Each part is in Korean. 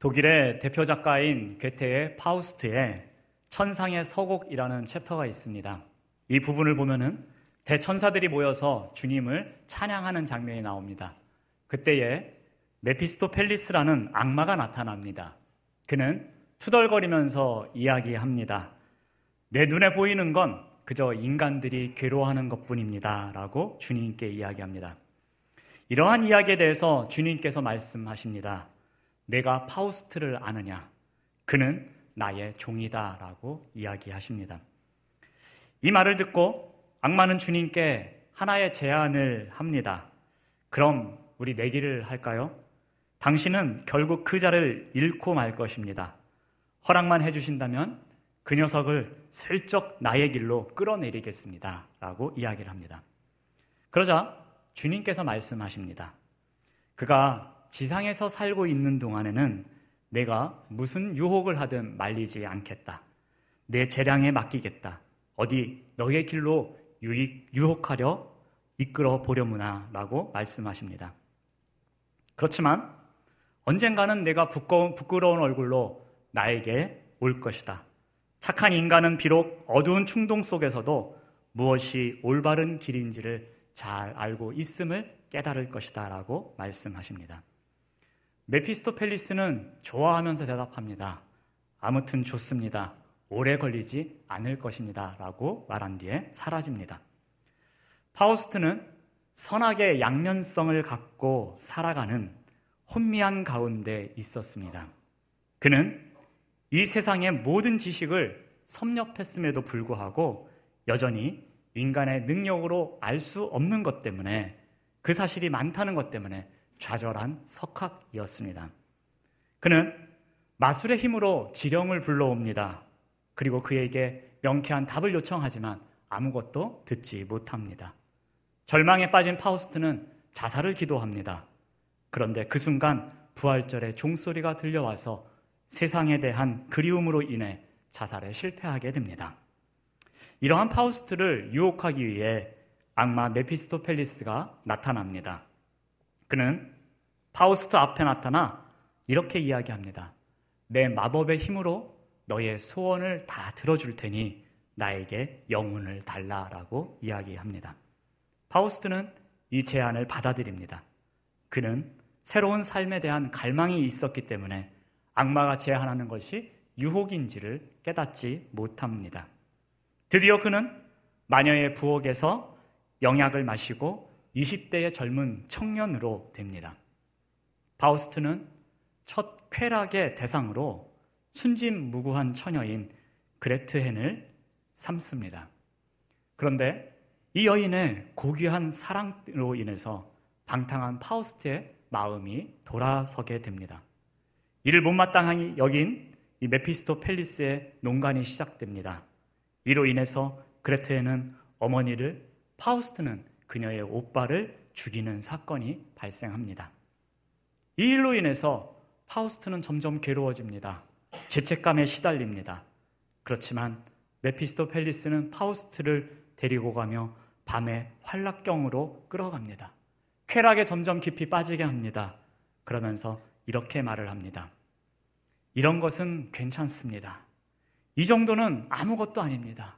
독일의 대표 작가인 괴테의 파우스트에 천상의 서곡이라는 chapter가 있습니다. 이 부분을 보면은 대천사들이 모여서 주님을 찬양하는 장면이 나옵니다. 그때에 메피스토펠리스라는 악마가 나타납니다. 그는 투덜거리면서 이야기합니다. 내 눈에 보이는 건 그저 인간들이 괴로워하는 것 뿐입니다. 라고 주님께 이야기합니다. 이러한 이야기에 대해서 주님께서 말씀하십니다. 내가 파우스트를 아느냐? 그는 나의 종이다. 라고 이야기하십니다. 이 말을 듣고 악마는 주님께 하나의 제안을 합니다. 그럼 우리 내기를 할까요? 당신은 결국 그 자를 잃고 말 것입니다. 허락만 해주신다면 그 녀석을 슬쩍 나의 길로 끌어내리겠습니다. 라고 이야기를 합니다. 그러자 주님께서 말씀하십니다. 그가 지상에서 살고 있는 동안에는 내가 무슨 유혹을 하든 말리지 않겠다. 내 재량에 맡기겠다. 어디 너의 길로 유혹하려 이끌어 보려무나 라고 말씀하십니다. 그렇지만 언젠가는 내가 부끄러운 얼굴로 나에게 올 것이다. 착한 인간은 비록 어두운 충동 속에서도 무엇이 올바른 길인지를 잘 알고 있음을 깨달을 것이다 라고 말씀하십니다. 메피스토펠리스는 좋아하면서 대답합니다. 아무튼 좋습니다. 오래 걸리지 않을 것입니다. 라고 말한 뒤에 사라집니다. 파우스트는 선악의 양면성을 갖고 살아가는 혼미한 가운데 있었습니다. 그는 이 세상의 모든 지식을 섭렵했음에도 불구하고 여전히 인간의 능력으로 알 수 없는 것 때문에 그 사실이 많다는 것 때문에 좌절한 석학이었습니다. 그는 마술의 힘으로 지령을 불러옵니다. 그리고 그에게 명쾌한 답을 요청하지만 아무것도 듣지 못합니다. 절망에 빠진 파우스트는 자살을 기도합니다. 그런데 그 순간 부활절의 종소리가 들려와서 세상에 대한 그리움으로 인해 자살에 실패하게 됩니다. 이러한 파우스트를 유혹하기 위해 악마 메피스토펠리스가 나타납니다. 그는 파우스트 앞에 나타나 이렇게 이야기합니다. 내 마법의 힘으로 너의 소원을 다 들어줄 테니 나에게 영혼을 달라라고 이야기합니다. 파우스트는 이 제안을 받아들입니다. 그는 새로운 삶에 대한 갈망이 있었기 때문에 악마가 제안하는 것이 유혹인지를 깨닫지 못합니다. 드디어 그는 마녀의 부엌에서 영약을 마시고 20대의 젊은 청년으로 됩니다. 바우스트는 첫 쾌락의 대상으로 순진무구한 처녀인 그레트헨을 삼습니다. 그런데 이 여인의 고귀한 사랑으로 인해서 방탕한 파우스트의 마음이 돌아서게 됩니다. 이를 못마땅히 여긴 이 메피스토펠레스의 농간이 시작됩니다. 이로 인해서 그레테는 어머니를 파우스트는 그녀의 오빠를 죽이는 사건이 발생합니다. 이 일로 인해서 파우스트는 점점 괴로워집니다. 죄책감에 시달립니다. 그렇지만 메피스토 펠리스는 파우스트를 데리고 가며 밤에 환락경으로 끌어갑니다. 쾌락에 점점 깊이 빠지게 합니다. 그러면서 이렇게 말을 합니다. 이런 것은 괜찮습니다. 이 정도는 아무것도 아닙니다.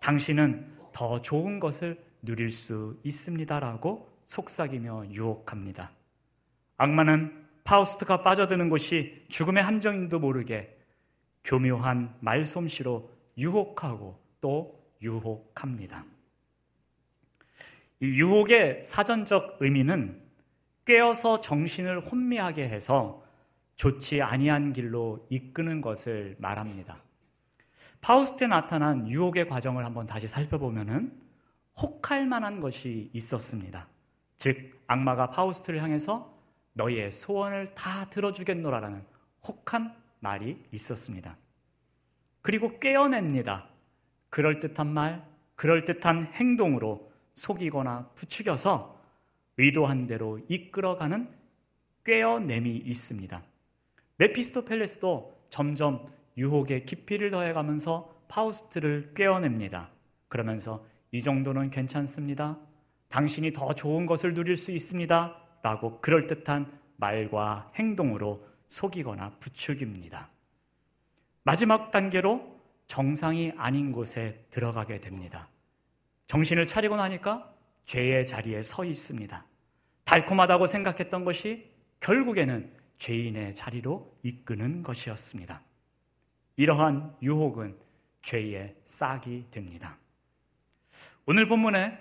당신은 더 좋은 것을 누릴 수 있습니다라고 속삭이며 유혹합니다. 악마는 파우스트가 빠져드는 곳이 죽음의 함정인도 모르게 교묘한 말솜씨로 유혹하고 또 유혹합니다. 이 유혹의 사전적 의미는 깨어서 정신을 혼미하게 해서 좋지 아니한 길로 이끄는 것을 말합니다. 파우스트에 나타난 유혹의 과정을 한번 다시 살펴보면은 혹할 만한 것이 있었습니다. 즉 악마가 파우스트를 향해서 너의 소원을 다 들어주겠노라라는 혹한 말이 있었습니다. 그리고 꾀어냅니다. 그럴듯한 말, 그럴듯한 행동으로 속이거나 부추겨서 의도한 대로 이끌어가는 꾀어냄이 있습니다. 메피스토펠레스도 점점 유혹의 깊이를 더해가면서 파우스트를 꾀어냅니다. 그러면서 이 정도는 괜찮습니다. 당신이 더 좋은 것을 누릴 수 있습니다. 라고 그럴듯한 말과 행동으로 속이거나 부추깁니다. 마지막 단계로 정상이 아닌 곳에 들어가게 됩니다. 정신을 차리고 나니까 죄의 자리에 서 있습니다. 달콤하다고 생각했던 것이 결국에는 죄인의 자리로 이끄는 것이었습니다. 이러한 유혹은 죄의 싹이 됩니다. 오늘 본문에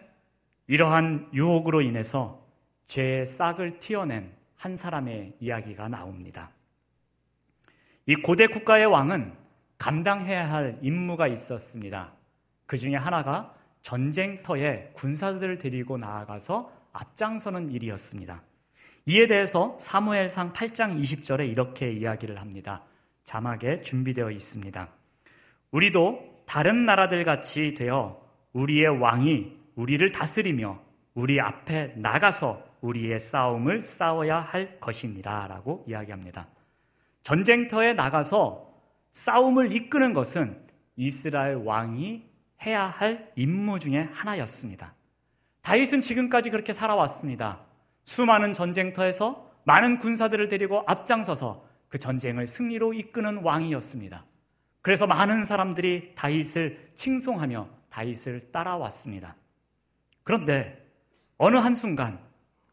이러한 유혹으로 인해서 죄의 싹을 튀어낸 한 사람의 이야기가 나옵니다. 이 고대 국가의 왕은 감당해야 할 임무가 있었습니다. 그 중에 하나가 전쟁터에 군사들을 데리고 나아가서 앞장서는 일이었습니다. 이에 대해서 사무엘상 8장 20절에 이렇게 이야기를 합니다. 자막에 준비되어 있습니다. 우리도 다른 나라들 같이 되어 우리의 왕이 우리를 다스리며 우리 앞에 나가서 우리의 싸움을 싸워야 할 것이니라 라고 이야기합니다. 전쟁터에 나가서 싸움을 이끄는 것은 이스라엘 왕이 해야 할 임무 중에 하나였습니다. 다윗은 지금까지 그렇게 살아왔습니다. 수많은 전쟁터에서 많은 군사들을 데리고 앞장서서 그 전쟁을 승리로 이끄는 왕이었습니다. 그래서 많은 사람들이 다윗을 칭송하며 다윗을 따라왔습니다. 그런데 어느 한순간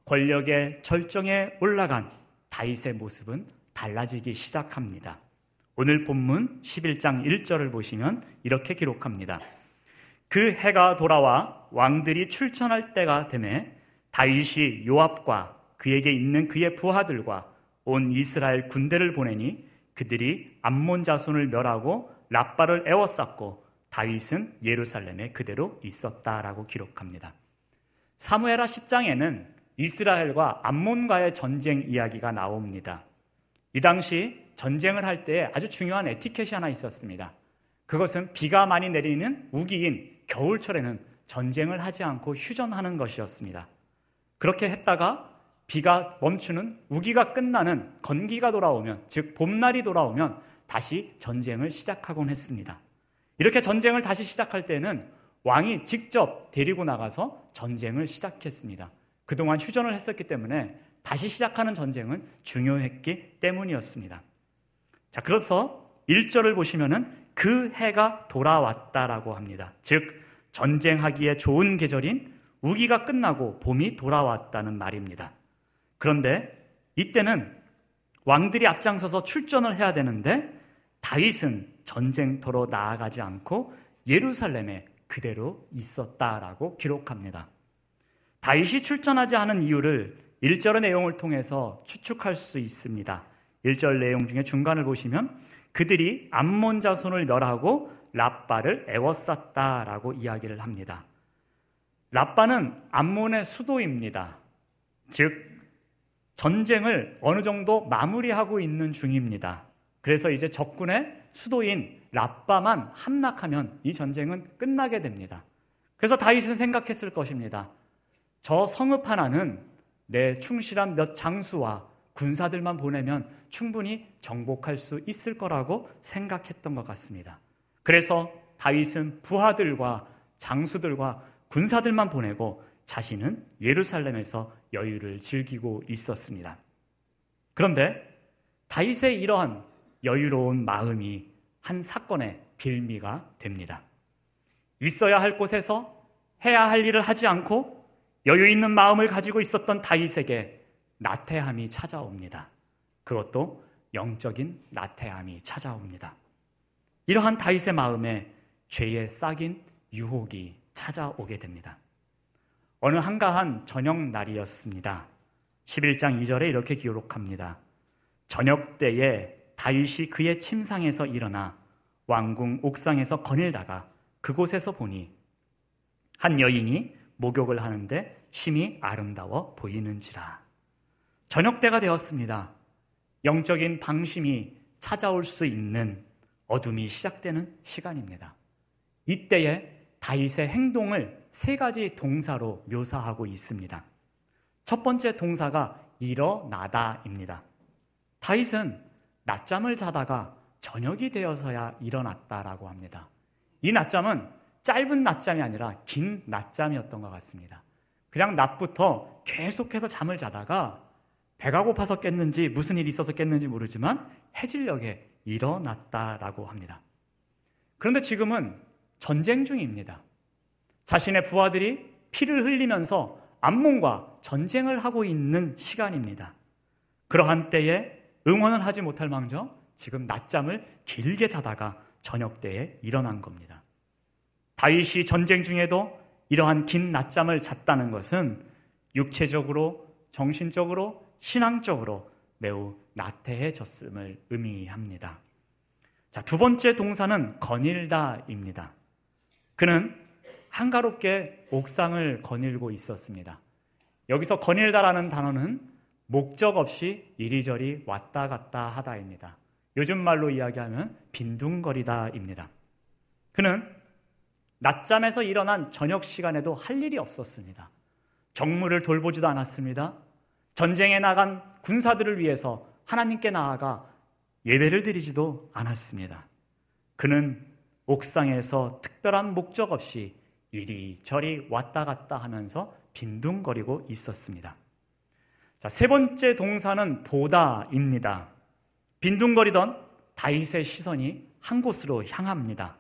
권력의 절정에 올라간 다윗의 모습은 달라지기 시작합니다. 오늘 본문 11장 1절을 보시면 이렇게 기록합니다. 그 해가 돌아와 왕들이 출전할 때가 되매 다윗이 요압과 그에게 있는 그의 부하들과 온 이스라엘 군대를 보내니 그들이 암몬 자손을 멸하고 라빠를 에워쌌고 다윗은 예루살렘에 그대로 있었다라고 기록합니다. 사무엘하 10장에는 이스라엘과 암몬과의 전쟁 이야기가 나옵니다. 이 당시 전쟁을 할 때 아주 중요한 에티켓이 하나 있었습니다. 그것은 비가 많이 내리는 우기인 겨울철에는 전쟁을 하지 않고 휴전하는 것이었습니다. 그렇게 했다가 비가 멈추는 우기가 끝나는 건기가 돌아오면, 즉, 봄날이 돌아오면 다시 전쟁을 시작하곤 했습니다. 이렇게 전쟁을 다시 시작할 때는 왕이 직접 데리고 나가서 전쟁을 시작했습니다. 그동안 휴전을 했었기 때문에 다시 시작하는 전쟁은 중요했기 때문이었습니다. 자, 그래서 1절을 보시면은 그 해가 돌아왔다라고 합니다. 즉, 전쟁하기에 좋은 계절인 우기가 끝나고 봄이 돌아왔다는 말입니다. 그런데 이때는 왕들이 앞장서서 출전을 해야 되는데 다윗은 전쟁터로 나아가지 않고 예루살렘에 그대로 있었다라고 기록합니다. 다윗이 출전하지 않은 이유를 1절의 내용을 통해서 추측할 수 있습니다. 1절 내용 중에 중간을 보시면 그들이 암몬 자손을 멸하고 라빠를 애워쌌다라고 이야기를 합니다. 라빠는 암몬의 수도입니다. 즉 전쟁을 어느 정도 마무리하고 있는 중입니다. 그래서 이제 적군의 수도인 라빠만 함락하면 이 전쟁은 끝나게 됩니다. 그래서 다윗은 생각했을 것입니다. 저 성읍 하나는 내 충실한 몇 장수와 군사들만 보내면 충분히 정복할 수 있을 거라고 생각했던 것 같습니다. 그래서 다윗은 부하들과 장수들과 군사들만 보내고 자신은 예루살렘에서 여유를 즐기고 있었습니다. 그런데 다윗의 이러한 여유로운 마음이 한 사건의 빌미가 됩니다. 있어야 할 곳에서 해야 할 일을 하지 않고 여유 있는 마음을 가지고 있었던 다윗에게 나태함이 찾아옵니다. 그것도 영적인 나태함이 찾아옵니다. 이러한 다윗의 마음에 죄의 싹인 유혹이 찾아오게 됩니다. 어느 한가한 저녁 날이었습니다. 11장 2절에 이렇게 기록합니다. 저녁 때에 다윗이 그의 침상에서 일어나 왕궁 옥상에서 거닐다가 그곳에서 보니 한 여인이 목욕을 하는데 심히 아름다워 보이는지라. 저녁 때가 되었습니다. 영적인 방심이 찾아올 수 있는 어둠이 시작되는 시간입니다. 이때에 다윗의 행동을 세 가지 동사로 묘사하고 있습니다. 첫 번째 동사가 일어나다입니다. 다윗은 낮잠을 자다가 저녁이 되어서야 일어났다라고 합니다. 이 낮잠은 짧은 낮잠이 아니라 긴 낮잠이었던 것 같습니다. 그냥 낮부터 계속해서 잠을 자다가 배가 고파서 깼는지 무슨 일이 있어서 깼는지 모르지만 해질녘에 일어났다라고 합니다. 그런데 지금은 전쟁 중입니다. 자신의 부하들이 피를 흘리면서 암몽과 전쟁을 하고 있는 시간입니다. 그러한 때에 응원을 하지 못할 망정 지금 낮잠을 길게 자다가 저녁 때에 일어난 겁니다. 다윗이 전쟁 중에도 이러한 긴 낮잠을 잤다는 것은 육체적으로, 정신적으로, 신앙적으로 매우 나태해졌음을 의미합니다. 자, 두 번째 동사는 거닐다입니다. 그는 한가롭게 옥상을 거닐고 있었습니다. 여기서 거닐다라는 단어는 목적 없이 이리저리 왔다 갔다 하다입니다. 요즘 말로 이야기하면 빈둥거리다입니다. 그는 낮잠에서 일어난 저녁 시간에도 할 일이 없었습니다. 정무를 돌보지도 않았습니다. 전쟁에 나간 군사들을 위해서 하나님께 나아가 예배를 드리지도 않았습니다. 그는 옥상에서 특별한 목적 없이 이리저리 왔다 갔다 하면서 빈둥거리고 있었습니다. 자, 세 번째 동사는 보다입니다. 빈둥거리던 다윗의 시선이 한 곳으로 향합니다.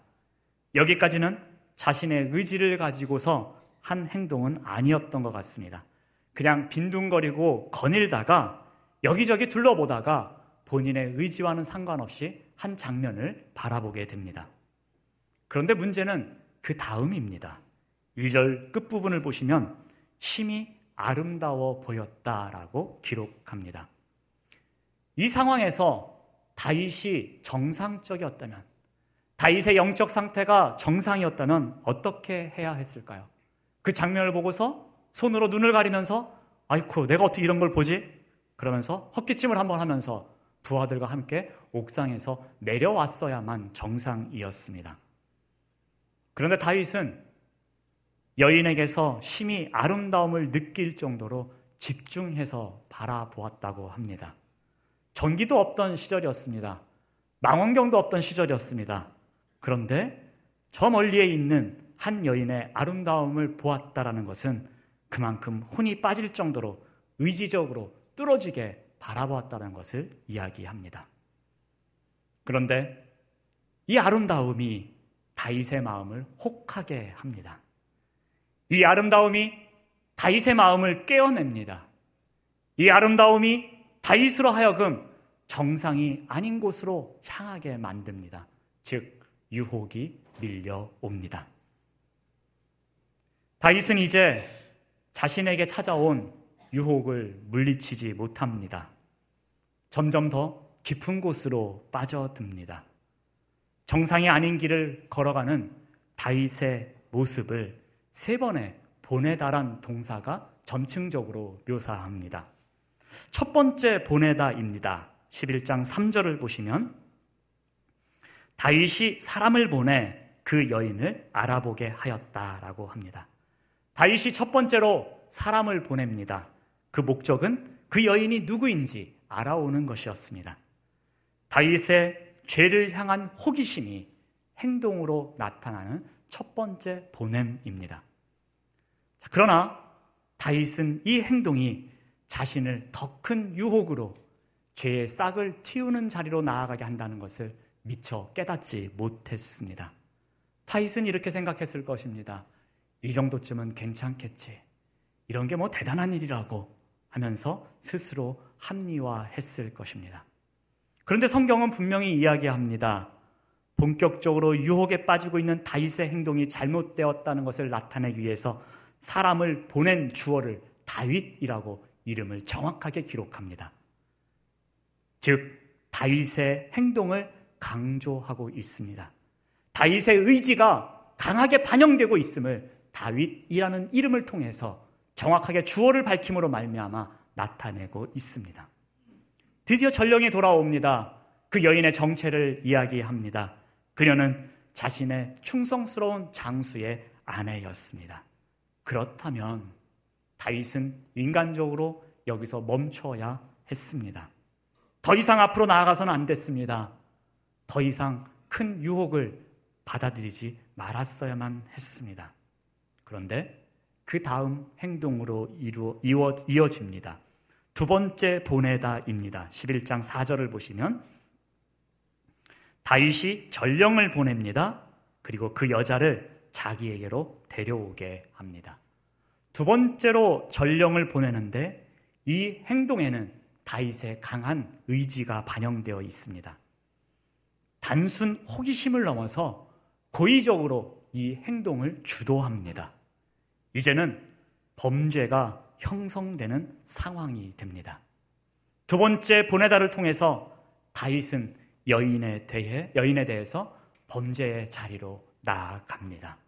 여기까지는 자신의 의지를 가지고서 한 행동은 아니었던 것 같습니다. 그냥 빈둥거리고 거닐다가 여기저기 둘러보다가 본인의 의지와는 상관없이 한 장면을 바라보게 됩니다. 그런데 문제는 그 다음입니다. 1절 끝부분을 보시면 심히 아름다워 보였다라고 기록합니다. 이 상황에서 다윗이 정상적이었다면, 다윗의 영적 상태가 정상이었다면 어떻게 해야 했을까요? 그 장면을 보고서 손으로 눈을 가리면서 아이쿠 내가 어떻게 이런 걸 보지? 그러면서 헛기침을 한번 하면서 부하들과 함께 옥상에서 내려왔어야만 정상이었습니다. 그런데 다윗은 여인에게서 심히 아름다움을 느낄 정도로 집중해서 바라보았다고 합니다. 전기도 없던 시절이었습니다. 망원경도 없던 시절이었습니다. 그런데 저 멀리에 있는 한 여인의 아름다움을 보았다라는 것은 그만큼 혼이 빠질 정도로 의지적으로 뚫어지게 바라보았다는 것을 이야기합니다. 그런데 이 아름다움이 다윗의 마음을 혹하게 합니다. 이 아름다움이 다윗의 마음을 깨어냅니다. 이 아름다움이 다윗으로 하여금 정상이 아닌 곳으로 향하게 만듭니다. 즉 유혹이 밀려옵니다. 다윗은 이제 자신에게 찾아온 유혹을 물리치지 못합니다. 점점 더 깊은 곳으로 빠져듭니다. 정상이 아닌 길을 걸어가는 다윗의 모습을 세 번의 보내다란 동사가 점층적으로 묘사합니다. 첫 번째 보내다입니다. 11장 3절을 보시면 다윗이 사람을 보내 그 여인을 알아보게 하였다라고 합니다. 다윗이 첫 번째로 사람을 보냅니다. 그 목적은 그 여인이 누구인지 알아오는 것이었습니다. 다윗의 죄를 향한 호기심이 행동으로 나타나는 첫 번째 보냄입니다. 그러나 다윗은 이 행동이 자신을 더 큰 유혹으로 죄의 싹을 틔우는 자리로 나아가게 한다는 것을 미처 깨닫지 못했습니다. 다윗은 이렇게 생각했을 것입니다. 이 정도쯤은 괜찮겠지. 이런 게 뭐 대단한 일이라고 하면서 스스로 합리화했을 것입니다. 그런데 성경은 분명히 이야기합니다. 본격적으로 유혹에 빠지고 있는 다윗의 행동이 잘못되었다는 것을 나타내기 위해서 사람을 보낸 주어를 다윗이라고 이름을 정확하게 기록합니다. 즉 다윗의 행동을 강조하고 있습니다. 다윗의 의지가 강하게 반영되고 있음을 다윗이라는 이름을 통해서 정확하게 주어를 밝힘으로 말미암아 나타내고 있습니다. 드디어 전령이 돌아옵니다. 그 여인의 정체를 이야기합니다. 그녀는 자신의 충성스러운 장수의 아내였습니다. 그렇다면 다윗은 인간적으로 여기서 멈춰야 했습니다. 더 이상 앞으로 나아가서는 안 됐습니다. 더 이상 큰 유혹을 받아들이지 말았어야만 했습니다. 그런데 그 다음 행동으로 이루어, 이어집니다. 두 번째 보내다입니다. 11장 4절을 보시면 다윗이 전령을 보냅니다. 그리고 그 여자를 자기에게로 데려오게 합니다. 두 번째로 전령을 보내는데 이 행동에는 다윗의 강한 의지가 반영되어 있습니다. 단순 호기심을 넘어서 고의적으로 이 행동을 주도합니다. 이제는 범죄가 형성되는 상황이 됩니다. 두 번째 보내다를 통해서 다윗은 여인에 대해 여인에 대해서 범죄의 자리로 나아갑니다.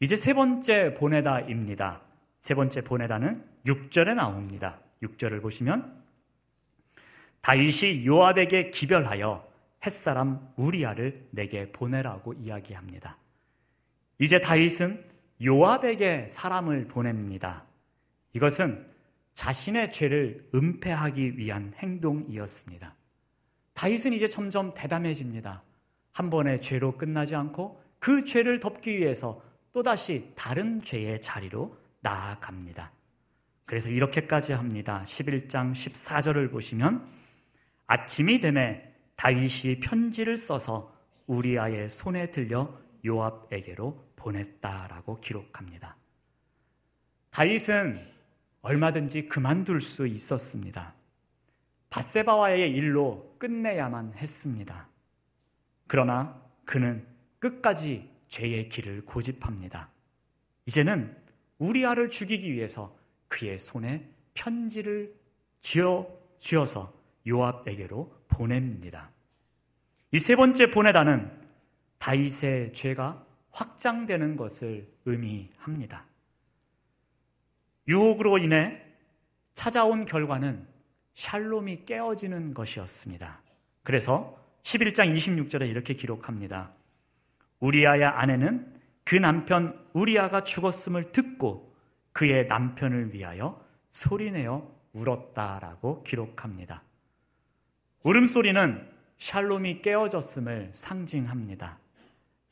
이제 세 번째 보내다입니다. 세 번째 보내다는 6절에 나옵니다. 6절을 보시면 다윗이 요압에게 기별하여 햇사람 우리아를 내게 보내라고 이야기합니다. 이제 다윗은 요압에게 사람을 보냅니다. 이것은 자신의 죄를 은폐하기 위한 행동이었습니다. 다윗은 이제 점점 대담해집니다. 한 번의 죄로 끝나지 않고 그 죄를 덮기 위해서 또다시 다른 죄의 자리로 나아갑니다. 그래서 이렇게까지 합니다. 11장 14절을 보시면 아침이 되매 다윗이 편지를 써서 우리아의 손에 들려 요압에게로 보냈다라고 기록합니다. 다윗은 얼마든지 그만둘 수 있었습니다. 바세바와의 일로 끝내야만 했습니다. 그러나 그는 끝까지 죄의 길을 고집합니다. 이제는 우리아를 죽이기 위해서 그의 손에 편지를 쥐어, 쥐어서 요압에게로 보냅니다. 이 세 번째 보내다는 다윗의 죄가 확장되는 것을 의미합니다. 유혹으로 인해 찾아온 결과는 샬롬이 깨어지는 것이었습니다. 그래서 11장 26절에 이렇게 기록합니다. 우리아의 아내는 그 남편 우리아가 죽었음을 듣고 그의 남편을 위하여 소리내어 울었다라고 기록합니다. 울음소리는 샬롬이 깨어졌음을 상징합니다.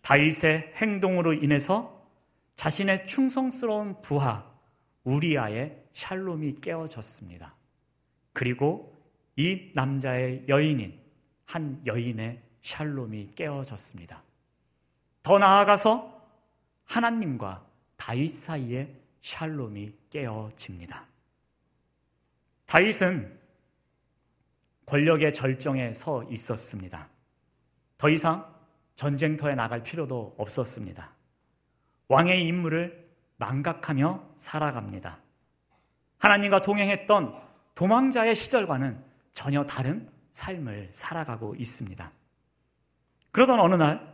다윗의 행동으로 인해서 자신의 충성스러운 부하 우리아의 샬롬이 깨어졌습니다. 그리고 이 남자의 여인인 한 여인의 샬롬이 깨어졌습니다. 더 나아가서 하나님과 다윗 사이에 샬롬이 깨어집니다. 다윗은 권력의 절정에 서 있었습니다. 더 이상 전쟁터에 나갈 필요도 없었습니다. 왕의 임무를 망각하며 살아갑니다. 하나님과 동행했던 도망자의 시절과는 전혀 다른 삶을 살아가고 있습니다. 그러던 어느 날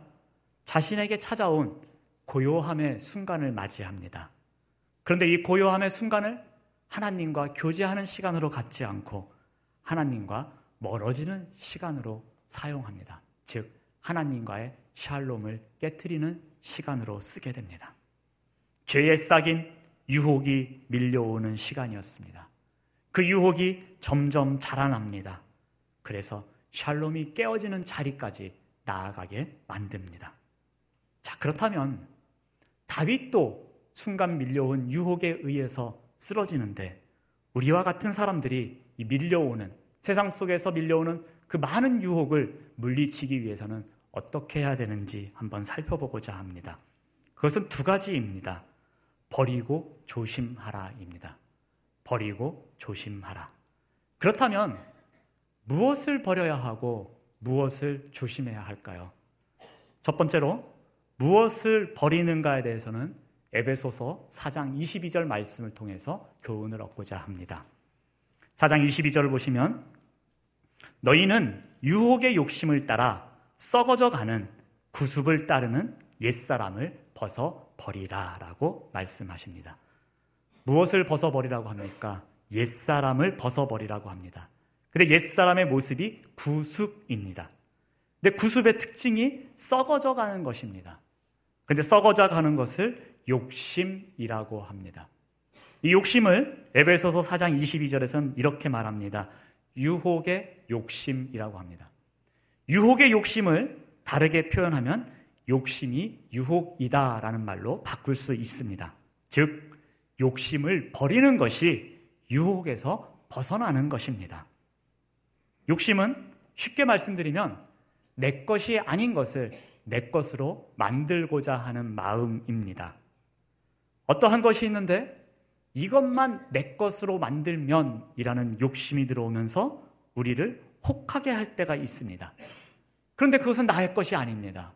자신에게 찾아온 고요함의 순간을 맞이합니다. 그런데 이 고요함의 순간을 하나님과 교제하는 시간으로 갖지 않고 하나님과 멀어지는 시간으로 사용합니다. 즉, 하나님과의 샬롬을 깨뜨리는 시간으로 쓰게 됩니다. 죄에 싹인 유혹이 밀려오는 시간이었습니다. 그 유혹이 점점 자라납니다. 그래서 샬롬이 깨어지는 자리까지 나아가게 만듭니다. 자, 그렇다면 다윗도 순간 밀려온 유혹에 의해서 쓰러지는데 우리와 같은 사람들이 이 밀려오는 세상 속에서 밀려오는 그 많은 유혹을 물리치기 위해서는 어떻게 해야 되는지 한번 살펴보고자 합니다. 그것은 두 가지입니다. 버리고 조심하라입니다. 버리고 조심하라. 그렇다면 무엇을 버려야 하고 무엇을 조심해야 할까요? 첫 번째로 무엇을 버리는가에 대해서는 에베소서 4장 22절 말씀을 통해서 교훈을 얻고자 합니다. 4장 22절을 보시면 너희는 유혹의 욕심을 따라 썩어져 가는 구습을 따르는 옛사람을 벗어 버리라 라고 말씀하십니다. 무엇을 벗어 버리라고 합니까? 옛사람을 벗어 버리라고 합니다. 근데 옛사람의 모습이 구습입니다. 근데 구습의 특징이 썩어져 가는 것입니다. 근데 썩어져 가는 것을 욕심이라고 합니다. 이 욕심을 에베소서 4장 22절에서는 이렇게 말합니다. 유혹의 욕심이라고 합니다. 유혹의 욕심을 다르게 표현하면 욕심이 유혹이다라는 말로 바꿀 수 있습니다. 즉, 욕심을 버리는 것이 유혹에서 벗어나는 것입니다. 욕심은 쉽게 말씀드리면 내 것이 아닌 것을 내 것으로 만들고자 하는 마음입니다. 어떠한 것이 있는데 이것만 내 것으로 만들면 이라는 욕심이 들어오면서 우리를 혹하게 할 때가 있습니다. 그런데 그것은 나의 것이 아닙니다.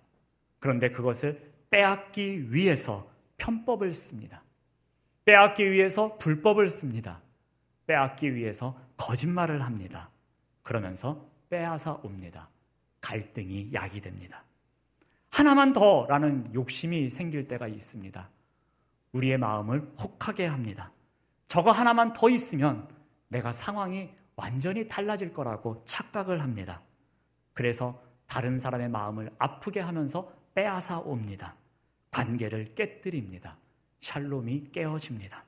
그런데 그것을 빼앗기 위해서 편법을 씁니다. 빼앗기 위해서 불법을 씁니다. 빼앗기 위해서 거짓말을 합니다. 그러면서 빼앗아 옵니다. 갈등이 야기됩니다. 하나만 더 라는 욕심이 생길 때가 있습니다. 우리의 마음을 혹하게 합니다. 저거 하나만 더 있으면 내가 상황이 완전히 달라질 거라고 착각을 합니다. 그래서 다른 사람의 마음을 아프게 하면서 빼앗아 옵니다. 관계를 깨뜨립니다. 샬롬이 깨어집니다.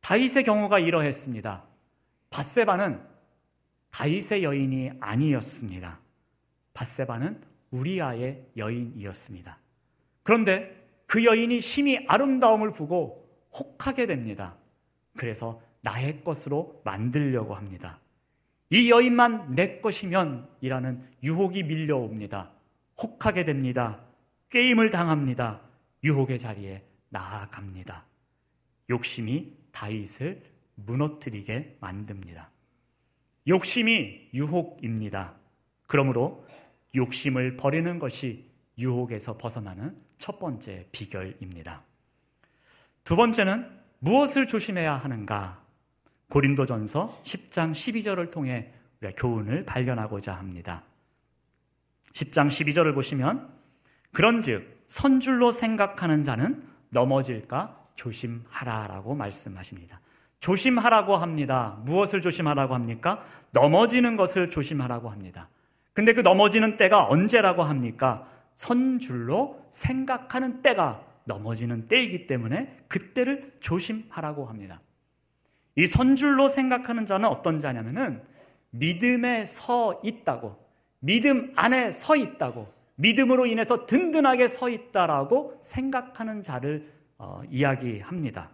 다윗의 경우가 이러했습니다. 바세바는 다윗의 여인이 아니었습니다. 바세바는 우리아의 여인이었습니다. 그런데 그 여인이 심히 아름다움을 보고 혹하게 됩니다. 그래서 나의 것으로 만들려고 합니다. 이 여인만 내 것이면 이라는 유혹이 밀려옵니다. 혹하게 됩니다. 게임을 당합니다. 유혹의 자리에 나아갑니다. 욕심이 다윗을 무너뜨리게 만듭니다. 욕심이 유혹입니다. 그러므로 욕심을 버리는 것이 유혹에서 벗어나는 첫 번째 비결입니다. 두 번째는 무엇을 조심해야 하는가? 고린도전서 10장 12절을 통해 우리가 교훈을 발견하고자 합니다. 10장 12절을 보시면 그런즉 선줄로 생각하는 자는 넘어질까 조심하라라고 말씀하십니다. 조심하라고 합니다. 무엇을 조심하라고 합니까? 넘어지는 것을 조심하라고 합니다. 근데 그 넘어지는 때가 언제라고 합니까? 선줄로 생각하는 때가 넘어지는 때이기 때문에 그때를 조심하라고 합니다. 이 선줄로 생각하는 자는 어떤 자냐면은 믿음에 서 있다고, 믿음 안에 서 있다고, 믿음으로 인해서 든든하게 서 있다라고 생각하는 자를 어, 이야기합니다.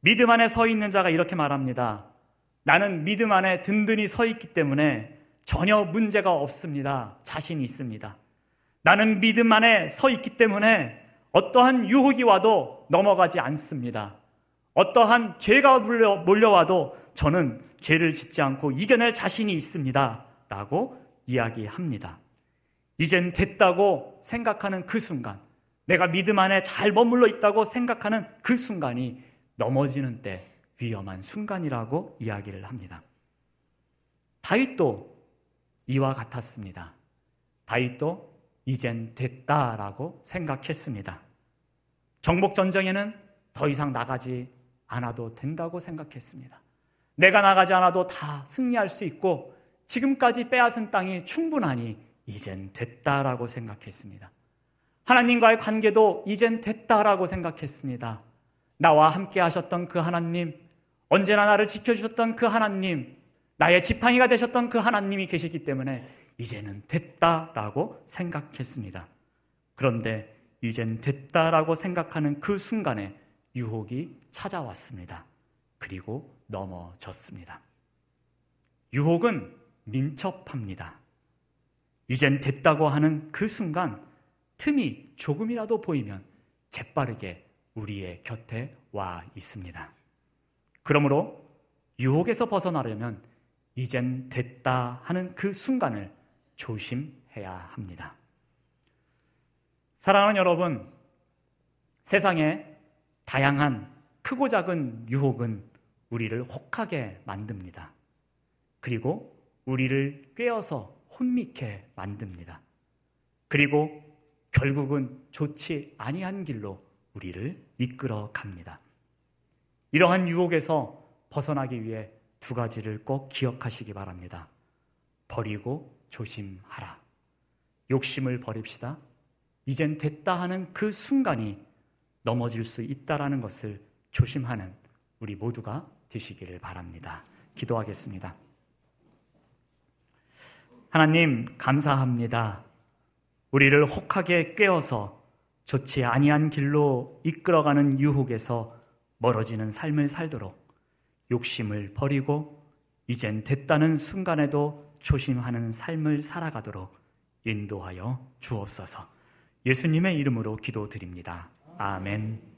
믿음 안에 서 있는 자가 이렇게 말합니다. 나는 믿음 안에 든든히 서 있기 때문에 전혀 문제가 없습니다. 자신이 있습니다. 나는 믿음 안에 서 있기 때문에 어떠한 유혹이 와도 넘어가지 않습니다. 어떠한 죄가 몰려, 와도 저는 죄를 짓지 않고 이겨낼 자신이 있습니다. 라고 이야기합니다. 이젠 됐다고 생각하는 그 순간, 내가 믿음 안에 잘 머물러 있다고 생각하는 그 순간이 넘어지는 때 위험한 순간이라고 이야기를 합니다. 다윗도 이와 같았습니다. 다윗도 이젠 됐다라고 생각했습니다. 정복 전쟁에는 더 이상 나가지 않아도 된다고 생각했습니다. 내가 나가지 않아도 다 승리할 수 있고 지금까지 빼앗은 땅이 충분하니 이젠 됐다라고 생각했습니다. 하나님과의 관계도 이젠 됐다라고 생각했습니다. 나와 함께 하셨던 그 하나님, 언제나 나를 지켜주셨던 그 하나님, 나의 지팡이가 되셨던 그 하나님이 계시기 때문에 이제는 됐다라고 생각했습니다. 그런데 이젠 됐다라고 생각하는 그 순간에 유혹이 찾아왔습니다. 그리고 넘어졌습니다. 유혹은 민첩합니다. 이젠 됐다고 하는 그 순간 틈이 조금이라도 보이면 재빠르게 우리의 곁에 와 있습니다. 그러므로 유혹에서 벗어나려면 이젠 됐다 하는 그 순간을 조심해야 합니다. 사랑하는 여러분, 세상에 다양한 크고 작은 유혹은 우리를 혹하게 만듭니다. 그리고 우리를 꿰어서 혼미케 만듭니다. 그리고 결국은 좋지 아니한 길로 우리를 이끌어 갑니다. 이러한 유혹에서 벗어나기 위해 두 가지를 꼭 기억하시기 바랍니다. 버리고 조심하라. 욕심을 버립시다. 이젠 됐다 하는 그 순간이 넘어질 수 있다라는 것을 조심하는 우리 모두가 되시기를 바랍니다. 기도하겠습니다. 하나님 감사합니다. 우리를 혹하게 깨어서 좋지 아니한 길로 이끌어가는 유혹에서 멀어지는 삶을 살도록 욕심을 버리고 이젠 됐다는 순간에도 조심하는 삶을 살아가도록 인도하여 주옵소서. 예수님의 이름으로 기도드립니다. 아멘.